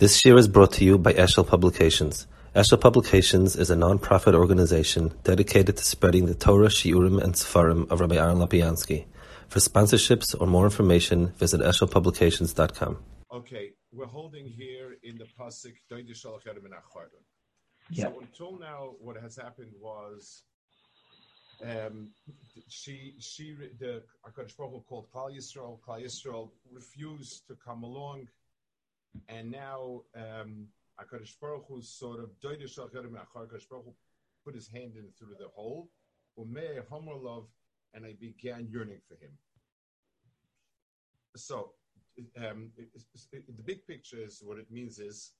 This year is brought to you by Eshel Publications. Eshel Publications is a non-profit organization dedicated to spreading the Torah, Shiurim, and Sefarim of Rabbi Aaron Lapiansky. For sponsorships or more information, visit eshelpublications.com. Okay, we're holding here in the pasuk Yeah. So until now, what has happened was, um, she she the Hakadosh Baruch Hu called Klal Yisrael. Klal Yisrael refused to come along, and now um, Hakadosh Baruch Hu sort of Hakadosh Baruch Hu put his hand in through the hole, Homerlov, and I began yearning for him. So, um, it- it- the big picture is what it means is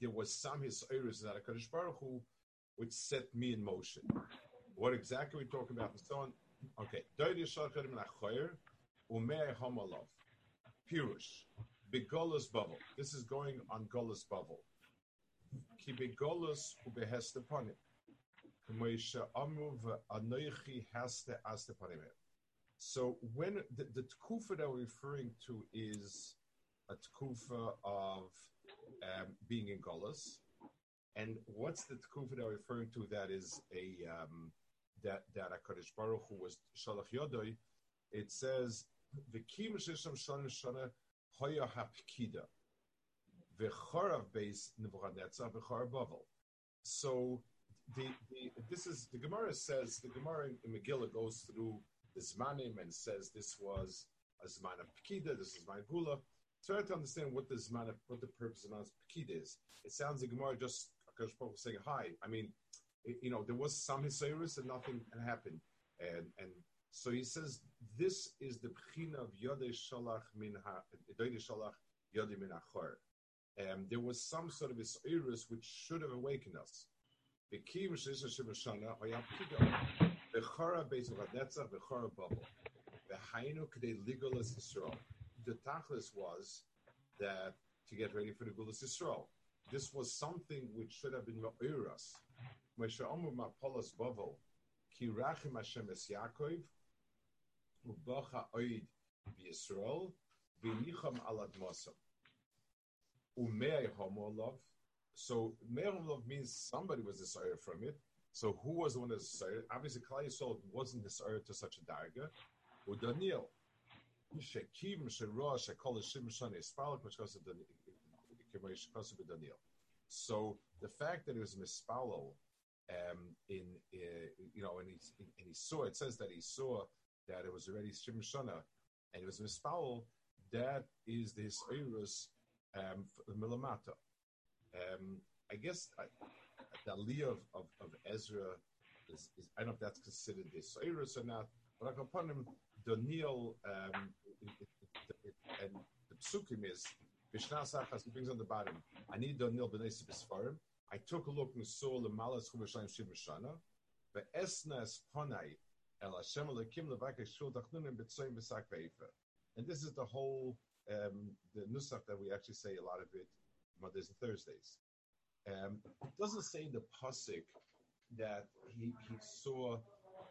there was some hisoirus that Hakadosh Baruch Hu which set me in motion. What exactly we talking about and so on? Okay, Pirush, Begolus Bubble. This is going on Golus Bubble. Ki Ubehest upon it. So when the, the tkufa that we're referring to is a tkufa of um, being in Golas, and what's the tkufa that we're referring to that is a um, that that Hakadosh Baruch Hu was Shalach Yodoi? It says v'kim shisham shana shana hoya hapkida v'charav beis Nebuchadnezzar v'charav Bavel. So the, the this is the Gemara says the Gemara in, Megillah goes through the Zmanim and says this was a Zman of Pekida, this is my Gula. Try to understand what the Zman of, what the purpose of Pekida is. It sounds like Gemara just Hu saying hi. I mean, it- you know, there was some Hisayrus and nothing happened, and and so he says this is the Pechina of Yodei Shalach min ha Yodei Shalach Yodei min Achor. Um, there was some sort of Hisayrus which should have awakened us. Bekim Shisha Shemashana Hoya Pekida. Bechara Beis Nebuchadnezzar, Bechara Bubble. Behainu K'dei Ligolas Yisrael. The tachlis was that to get ready for the Gulas Yisrael. This was something which should have been Ma'iras. Moshe Omer Mapolos Bavel, Ki Hashem Es Yaakov, Ubacha Oid B'Yisrael, V'nicham Alad. Umei Homolov. So Mei Homolov means somebody was decided from it. So who was the one that decided? Obviously, Klal Yisrael wasn't decided to such a darga. Shekim Shekol Shim Shani. So the fact that it was mispalo, um, in uh, you know, and he and he saw it says that he saw that it was already Shim Shana, and it was mispalo. That is the Hisayrus um, for the Milamata. Um, I guess I, the aliyah of, of, of Ezra is, is, I don't know if that's considered the Hisayrus or not, but upon him, Daniel, um, and the psukim is, Bishnas Achas, he brings on the bottom, I need Daniel b'nei Bisfarim. I took a look and saw the Malas Chumashayim Shim Shana, but Esnas Ponai, And this is the whole, um, the nusach that we actually say a lot of it Mondays and Thursdays. Um, it doesn't say in the pasuk that he, he saw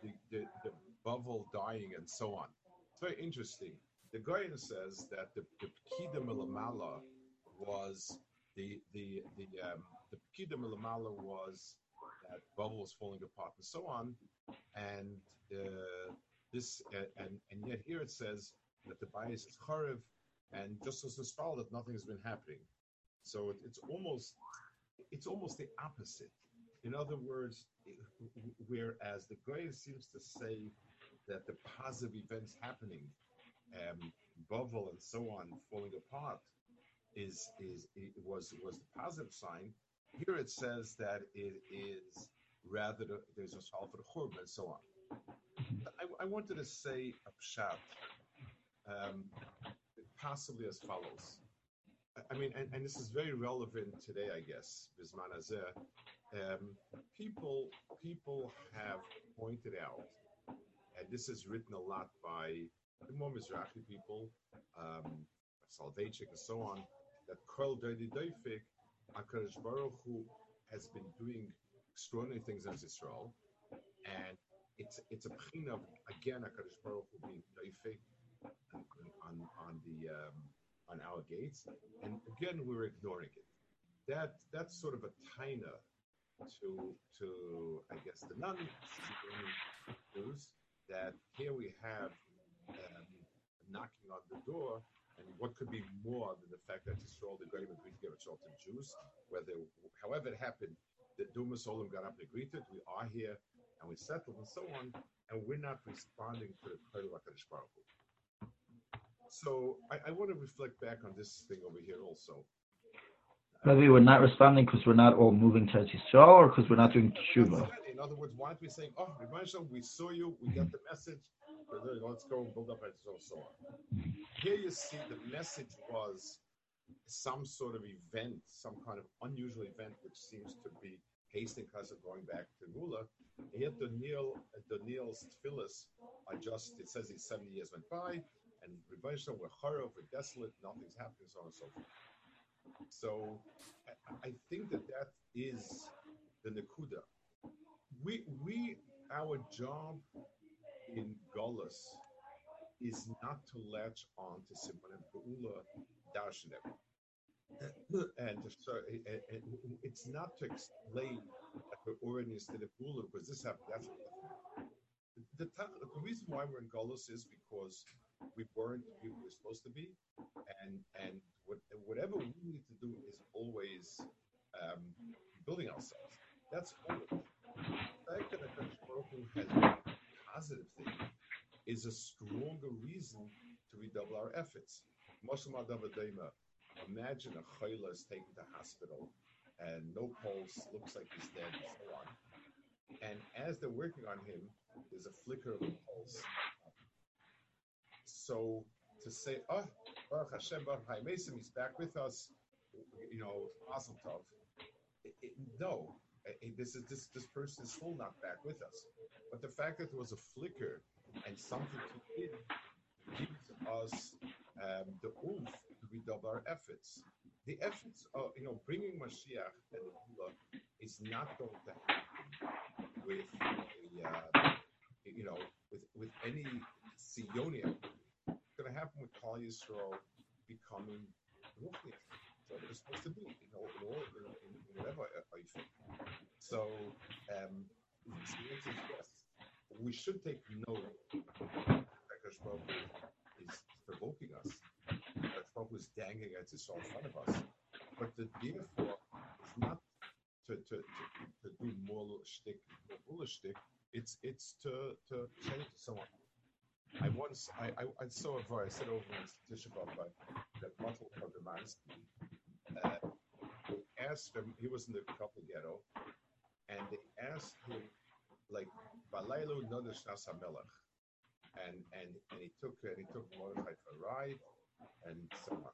the, the, the bubble dying and so on. It's very interesting. The Gaon says that the, the Pekida was the the the um, the Milamala was that bubble was falling apart and so on, and uh, this and and yet here it says that the bias is charev, and just as a spell that nothing has been happening. So it, it's almost it's almost the opposite. In other words, whereas the Gaon seems to say that the positive events happening, um, Bovel and so on falling apart, is is it was was the positive sign. Here it says that it is rather there's a solve for churban and so on. I, I wanted to say a pshat, um, possibly as follows. I- mean, and, and this is very relevant today, I guess. Bisman. Um, people people have pointed out, and this is written a lot by the more Mizrahi people, um, Soloveitchik and so on, that Kol Dodi Doifik, HaKadosh Baruch Hu has been doing extraordinary things as Israel, and it's it's a pchina of again HaKadosh Baruch Hu being Doifik on, on, the um, on our gates, and again we're ignoring it. That that's sort of a taina to to I guess the non Jews that here we have um, knocking on the door, and what could be more than the fact that Yisrael, the Goyim, agreed to give a child to Jews, whether however it happened, the Dumas Olam got up and agreed to it. We are here and we settled and so on, and we're not responding to the Koil Baruch So I, I, want to reflect back on this thing over here also. Maybe we're not responding because we're not all moving to Yisrael or because we're not doing tshuva. In other words, why aren't we saying, oh, we saw you, we got the message, uh, let's go and build up and so on. Mm-hmm. Here you see the message was some sort of event, some kind of unusual event, which seems to be hastening because of going back to. And yet Daniel, Daniel's tefillas are just, it says he's 70 years went by, and Rebbeinu we're horror, we're desolate, nothing's happening, so on and so forth. So I, think that that is the Nakuda. We, we, our job in Golas is not to latch on to Simon Geula And so it, it's not to explain that we're already instead of because this happened. That's the, the, the reason why we're in Golas is because we weren't who we were supposed to be, and and what, whatever we need to do is always um, building ourselves. That's all. The fact that has positive thing is a stronger reason to redouble our efforts. Imagine a chayla is taken to hospital and no pulse, looks like he's dead, and so on. And as they're working on him, there's a flicker of a pulse. So to say, oh, Baruch Hashem, Baruch Mason, he's back with us, you know, awesome Tov. no, this is this this person is still not back with us. But the fact that there was a flicker and something to give gives us um, the to redouble our efforts. The efforts of you know bringing Mashiach and the Gula is not going to happen with a, uh, you know with with any Sionia. It's going to happen with Kal Yisrael becoming Ruchniach. So it's supposed to be, you know, in, all, in, in whatever I think. So um, is yes we should take note is provoking us. Akash is dangling at this in front of us. But the therefore is not to, to, to, to do more shtick, more bullish shtick. It's it's to to to someone. I once I, I, I saw a I said over in Tisha B'Av that Matel Kogamansky uh, asked him. He was in the Kovno ghetto, and they asked him like Balaylu Nodesh Nasa Melech. And and and he took and he took Mordechai for a ride and so on.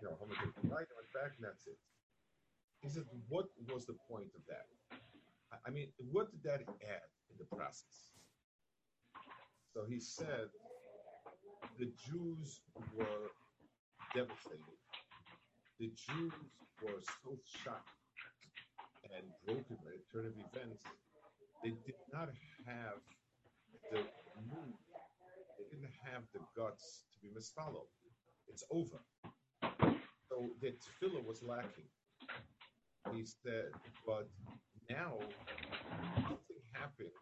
You know, Homer took the ride and went back and that's it. He said, what was the point of that? I mean, what did that add in the process? So he said the Jews were devastated. The Jews were so shocked and broken by the turn of events they did not have the move. They have the guts to be misfollowed. It's over. So the tefillah was lacking. He said, but now something happened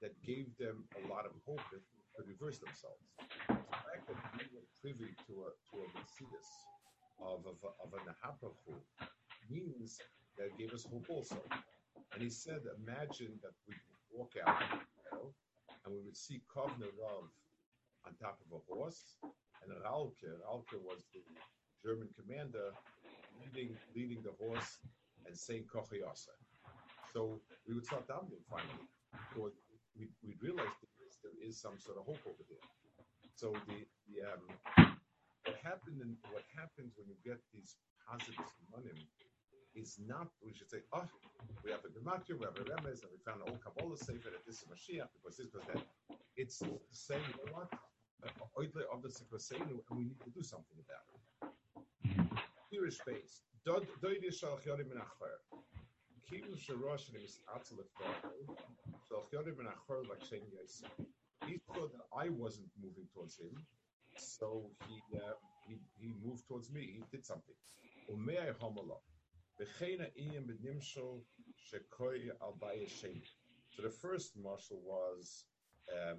that gave them a lot of hope that could reverse themselves. The fact that we were privy to a to a Messias of of, of a Nahapahu means that gave us hope also. And he said, imagine that we walk out, you know, and we would see Kovner Rav on top of a horse, and Ralke, Ralke was the German commander leading, leading the horse and saying Kochiyasa. So we would start davening finally. So we, we realized there is, there is some sort of hope over there. So the, the um, what happened and what happens when you get these positive monim is not, we should say, oh, we have a Gematria, we have a Remez, and we found an old Kabbalah Sefer that this is Mashiach, because this, because that. It's saying, you know what? Oidle of the Sekrosenu, and we need to do something about it. Here is space. Doide Shalach Yodim in Achar. Kim Sharosh and Miss Atzalet Shalach Yodim in Achar, like Shane He thought that I wasn't moving towards him, so he uh, he, he moved towards me. He did something. Umei homolo. Bechena iyem benimshol shekoi al. So the first marshal was um,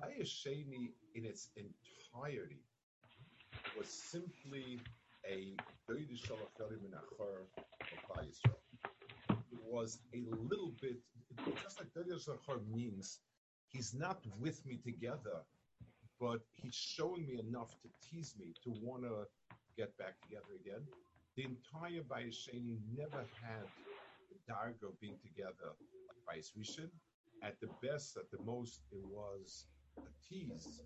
Bayesheni in its entirety was simply a It was a little bit, just like Doidish means, he's not with me together, but he's showing me enough to tease me, to want to get back together again. The entire Bayesheni never had dargo being together by Rishon. At the best, at the most, it was a tease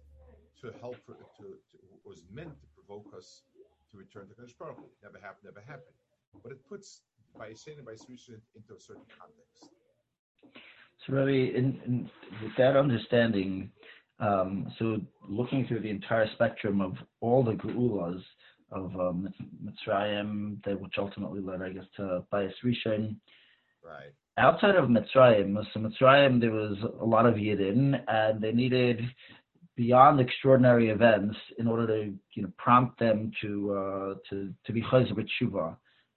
to help, to, to was meant to provoke us to return to Kadosh Baruch Never happened, never happened. But it puts by saying by Rishon into a certain context. So, Rabbi, in, in, with that understanding, um, so looking through the entire spectrum of all the geulas of um, Mitzrayim, which ultimately led, I guess, to Bayis Rishon, Right. Outside of Mitzrayim, so Mitzrayim, there was a lot of Yidden, and they needed beyond extraordinary events in order to you know prompt them to uh, to to be chayzer b'tshuva.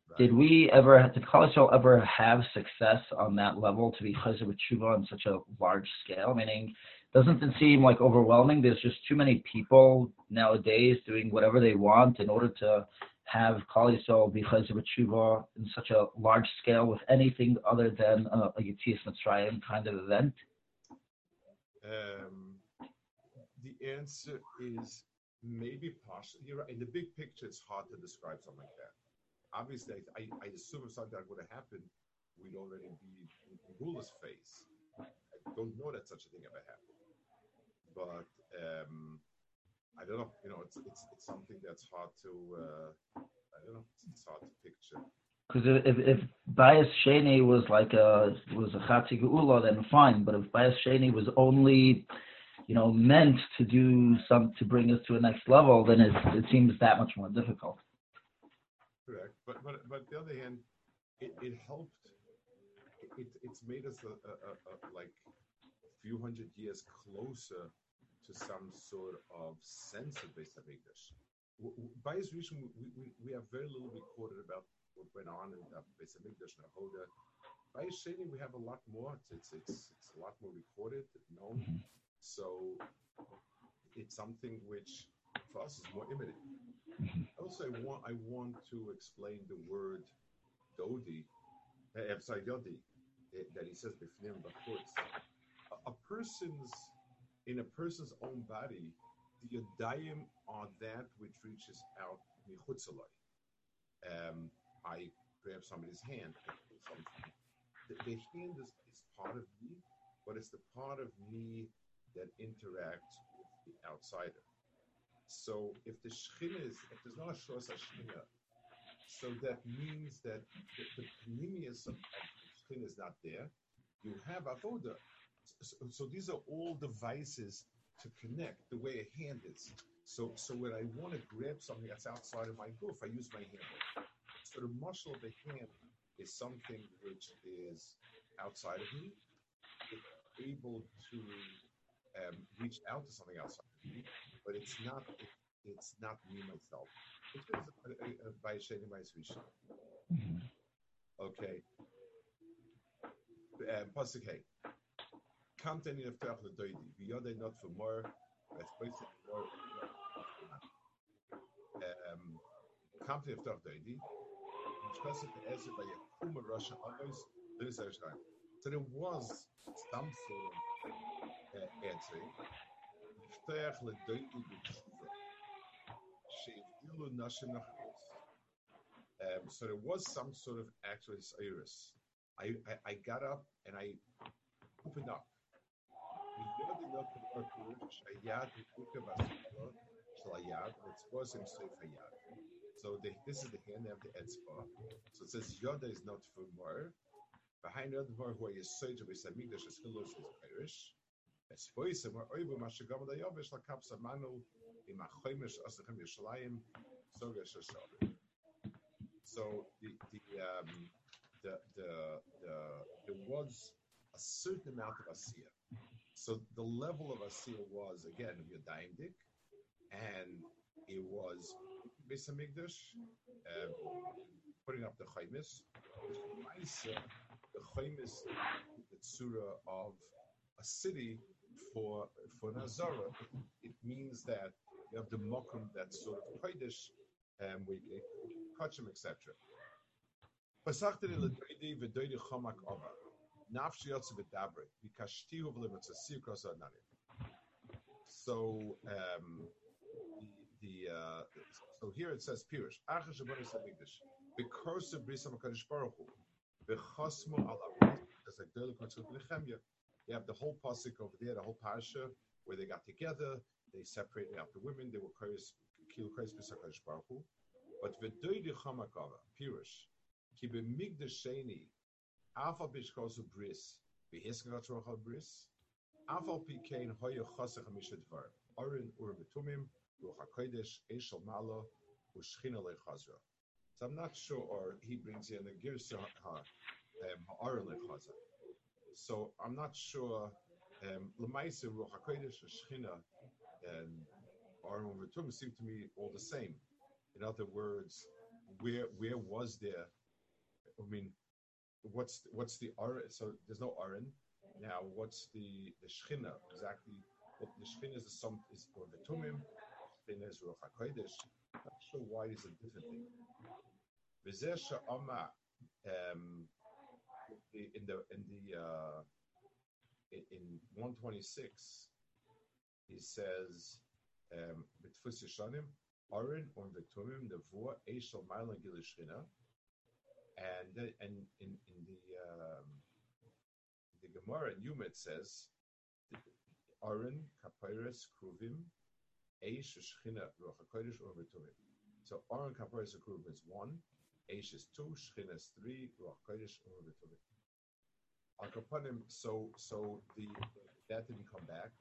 Right. Did we ever, did Klal ever have success on that level to be chayzer b'tshuva on such a large scale? Meaning, doesn't it seem like overwhelming? There's just too many people nowadays doing whatever they want in order to have Kali Yisrael be Tshuva in such a large scale with anything other than a, a Yetzias Mitzrayim kind of event? Um, the answer is maybe partially. You're right. In the big picture, it's hard to describe something like that. Obviously, I, I assume if something like would have happened, we'd already be in Gula's face. I don't know that such a thing ever happened. But um, I don't know. You know, it's it's, it's something that's hard to. Uh, I don't know. It's, it's hard to picture. Because if if Bayis Sheni was like a was a Chatzi Geula, then fine. But if Bayis Sheni was only, you know, meant to do some to bring us to a next level, then it it seems that much more difficult. Correct. But but but the other hand, it, it helped. It, it's made us a, a, a, a like a few hundred years closer to some sort of sense of Beis Hamikdash. By his reason, we, we, we have very little recorded about what went on in the Beis Hamikdash and Ahoda. By Sheni, we have a lot more. It's, it's, it's, it's a lot more recorded, known. Mm-hmm. So it's something which for us is more imminent. Mm-hmm. Also, I want, I want to explain the word Dodi, uh, I'm sorry, Yodi, eh, that he says Bifnim Bachutz. A, a person's in a person's own body, the yadayim are that which reaches out michutzalai. Um, I grab somebody's hand, The, the hand is, is part of me, but it's the part of me that interacts with the outsider. So if the shechina is, if there's not a shos shechina, so that means that the, the of, of is not there. You have a avoda, so, so these are all devices to connect the way a hand is. So, so when I want to grab something that's outside of my goof, I use my hand. So the muscle of the hand is something which is outside of me, it's able to um, reach out to something outside of me, but it's not. It, it's not me myself. It's by Shani by Okay. Um, Pasuk Kamt in Yiftach L'Doidi, V'yodei not for more, V'espois more, Kamt in Yiftach Doidi, Mishpesek Ezer V'yakum Rasha Avos, Linis Ershtein. So there was some sort of answering. Yiftach L'Doidi B'tshuva, She'ivdilu Nashim Nachos. Um, so there was some sort of actual iris. I, I, I got up and I opened up Was him Seif Hayad. So the, this is the hand of the Etzba. So it says Yoda is not for more. Behind the more who is Seif of Isamigdash is Hilos is Irish. Es voice more Oibu Mashagam da Yovish la Kapsa Manu in Machoimish Asachem Yishalayim Soga Shashav. So the the um, the, the the there was a certain amount of Asiya. So the level of Asiya was again Yadayim Dik, and it was Beis Hamikdash, uh, putting up the Chaimis. The Chaimis, the Tzura of a city for for Nazara. It, means that you have the Mokum that's sort of Kodesh, um, we Kachim, etc. Ledoidi v'doidi chomak. So, um, the, the uh, so here it says hamikdash. Because of Brisa Makadosh Baruch Hu. V'chosmu al Nechemya. You have the whole pasuk over there, the whole parasha, where they got together. They separated out the women. They were kill Kreis B'Sakadosh Baruch Hu. But v'doidi chomakava. Pirush. Ki b'migdash. Alpha bishkos bris. V'hiskat rochal bris. Alpha pikein hoya chosach var. Orin ur betumim. Ruach HaKodesh, Eshel Malo, Ushchina Lechazra. So I'm not sure, he brings in the Girsa um, Ha'aron Lechazra. So I'm not sure, um, Lemaise, Ruach HaKodesh, Ushchina, um, and Aron Vetum seem to me all the same. In other words, where where was there? I mean, what's what's the Aron? So there's no Aron. Now, what's the the Shechina exactly? What the Shechina is the sum is or the Tumim, Shechina is Ruach Hakodesh. Not sure why it's a different thing. V'zeh she'ama um, in the in the uh, in 126, he says B'tfus Yishanim Aron on Vetumim Nevuah Eshel Mailan Gilishchina, and and in in the um, the Gemara in Yuma says Aron Kapiris Kruvim Eish Shchina Ruach Hakodesh or Vetumim. So Aron Kapiris Kruvim is one, Eish is two, Shchina is three, Ruach Hakodesh or Vetumim. Al Kapanim, so so the that didn't come back.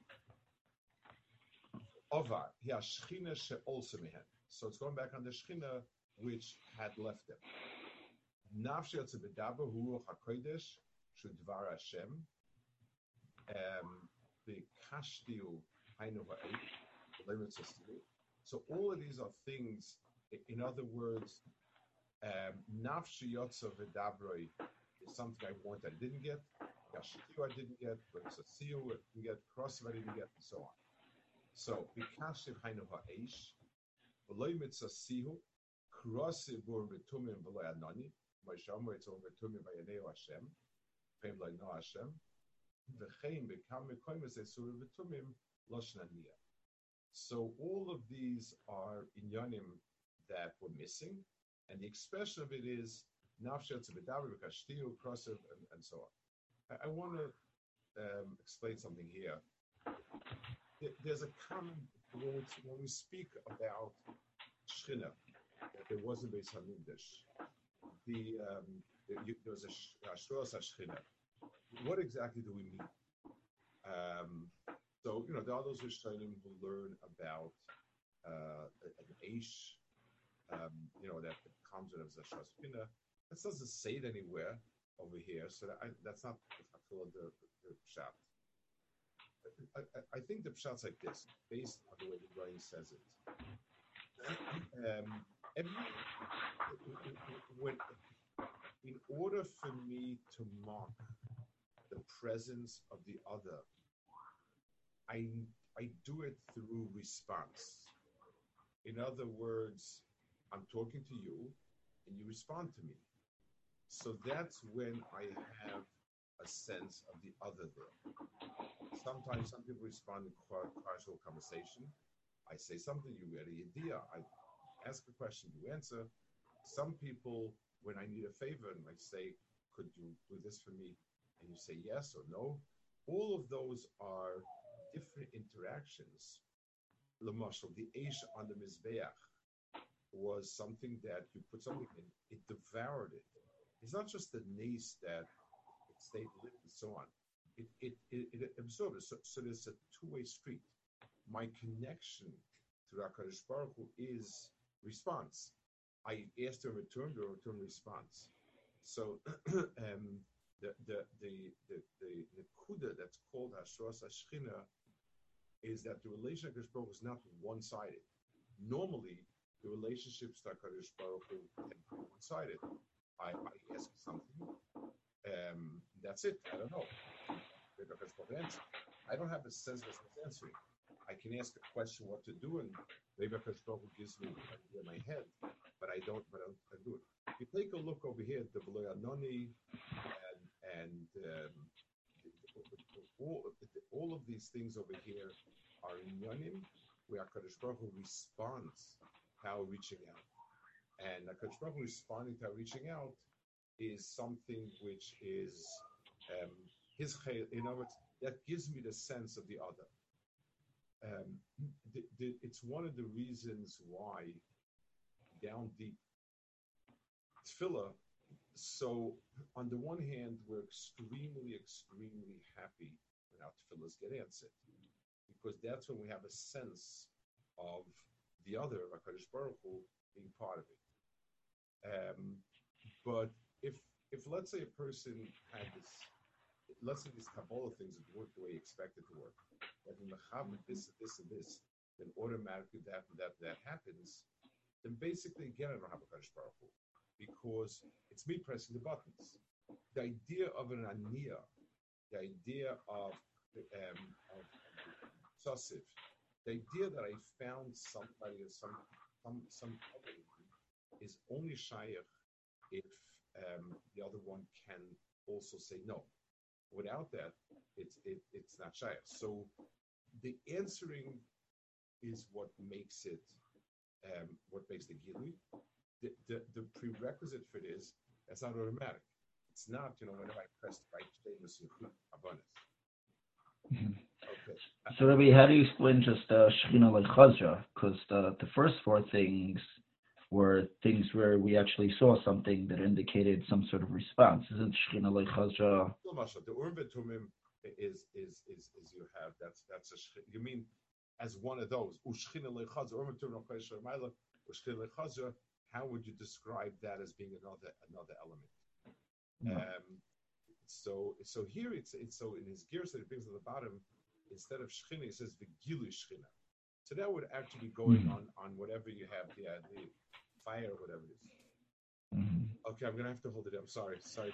Ovar, yeah, Shechina she also mehen. So it's going back on the Shechina which had left them. Nafshi yotze bedaba hu hakodesh shudvar Hashem. Um, the kashtiu. So all of these are things. In other words, um, nafshi yotze vedabroi is something I want I didn't get. Yashtiu I didn't get, but it's a seal I didn't get, cross I didn't get, and so on. So, Bikashiv Hainu Ha'esh, V'loy Mitzasihu, Krasi Bur Betumim V'loy Anani, Maishamu Etzol Betumim V'yaneu Hashem, Loy No Hashem, V'chein B'kam Mekoymes Esur Betumim Loshnania. So all of these are inyanim that were missing, and the expression of it is Nafshet Bedavi B'kashtiu, Krasiv, and, so on. I, I want to um, explain something here there's a common when we, speak about Shechina, that there was a Beis Hamikdash. The um, there's a Ashros. What exactly do we mean? Um, so you know there are those Rishonim who learn about uh, an Aish, um, you know that comes out of the Shechina. It doesn't say it anywhere over here, so that I, that's not the the, the pshat. I, I, think the pshat's like this, based on the way the Ryan says it. Um, when, in order for me to mark the presence of the other, I, I do it through response. In other words, I'm talking to you and you respond to me. So that's when I have a sense of the other there sometimes some people respond in casual conversation. I say something, you get an idea. I ask a question, you answer. Some people, when I need a favor, and I say, could you do this for me? And you say yes or no. All of those are different interactions Lamashal, the Aish on the Mizbeach was something that you put something in, it devoured it. It's not just the nace that it stayed lit and so on. It it it, it absorbed it. So, so there's a two-way street. My connection to Hakadosh Baruch Hu is response. I asked a return, the return response. So um, the the the the the, kuda that's called Hashras Hashchina is that the relationship with Baruch is not one-sided. Normally, the relationships that Kadosh Baruch be one-sided. I, I ask something, um, that's it. I don't know. I don't have a sense of answering. I can ask a question what to do, and maybe Kadosh Baruch gives me an idea in my head, but I don't. But I don't do it. If you take a look over here, at the Anoni and and um, all, all of these things over here are in Yanim, where HaKadosh Baruch Hu responds to our reaching out. And HaKadosh Baruch Hu responding to our reaching out is something which is um, his in other words, that gives me the sense of the other. Um, the, the, it's one of the reasons why down deep tefillah. So on the one hand, we're extremely, extremely happy when our tefillahs get answered because that's when we have a sense of the other, Hakadosh Baruch Hu, being part of it. Um, but if if let's say a person had this, let's say these Kabbalah things work the way you expect it to work, that in the Chavit this this and this, then automatically that that that happens, then basically again I don't have a Hakadosh Baruch Hu because it's me pressing the buttons. The idea of an aniyah, the idea of um, of. The idea that I found somebody or some some some is only shaykh if um, the other one can also say no. Without that, it's it, it's not shaykh. So the answering is what makes it um, what makes the gilui. The, the, the prerequisite for it is it's not automatic. It's not, you know, whenever I press the right statement, abundance. Mm-hmm. So, Rabbi, how do you explain just uh, Shechina like Chazra? Because the, the first four things were things where we actually saw something that indicated some sort of response. Isn't Shechina like Chazra? The Urim Tumim is, is, is, is you have, that's, that's a, you mean as one of those. How would you describe that as being another another element? No. Um, so so here it's it's so in his gears that it brings at the bottom instead of Shechina, it says Vigilu Shechina. So that would actually be going mm-hmm. on on whatever you have, the, the fire or whatever it is. Mm-hmm. Okay, I'm gonna have to hold it. I'm sorry. Sorry.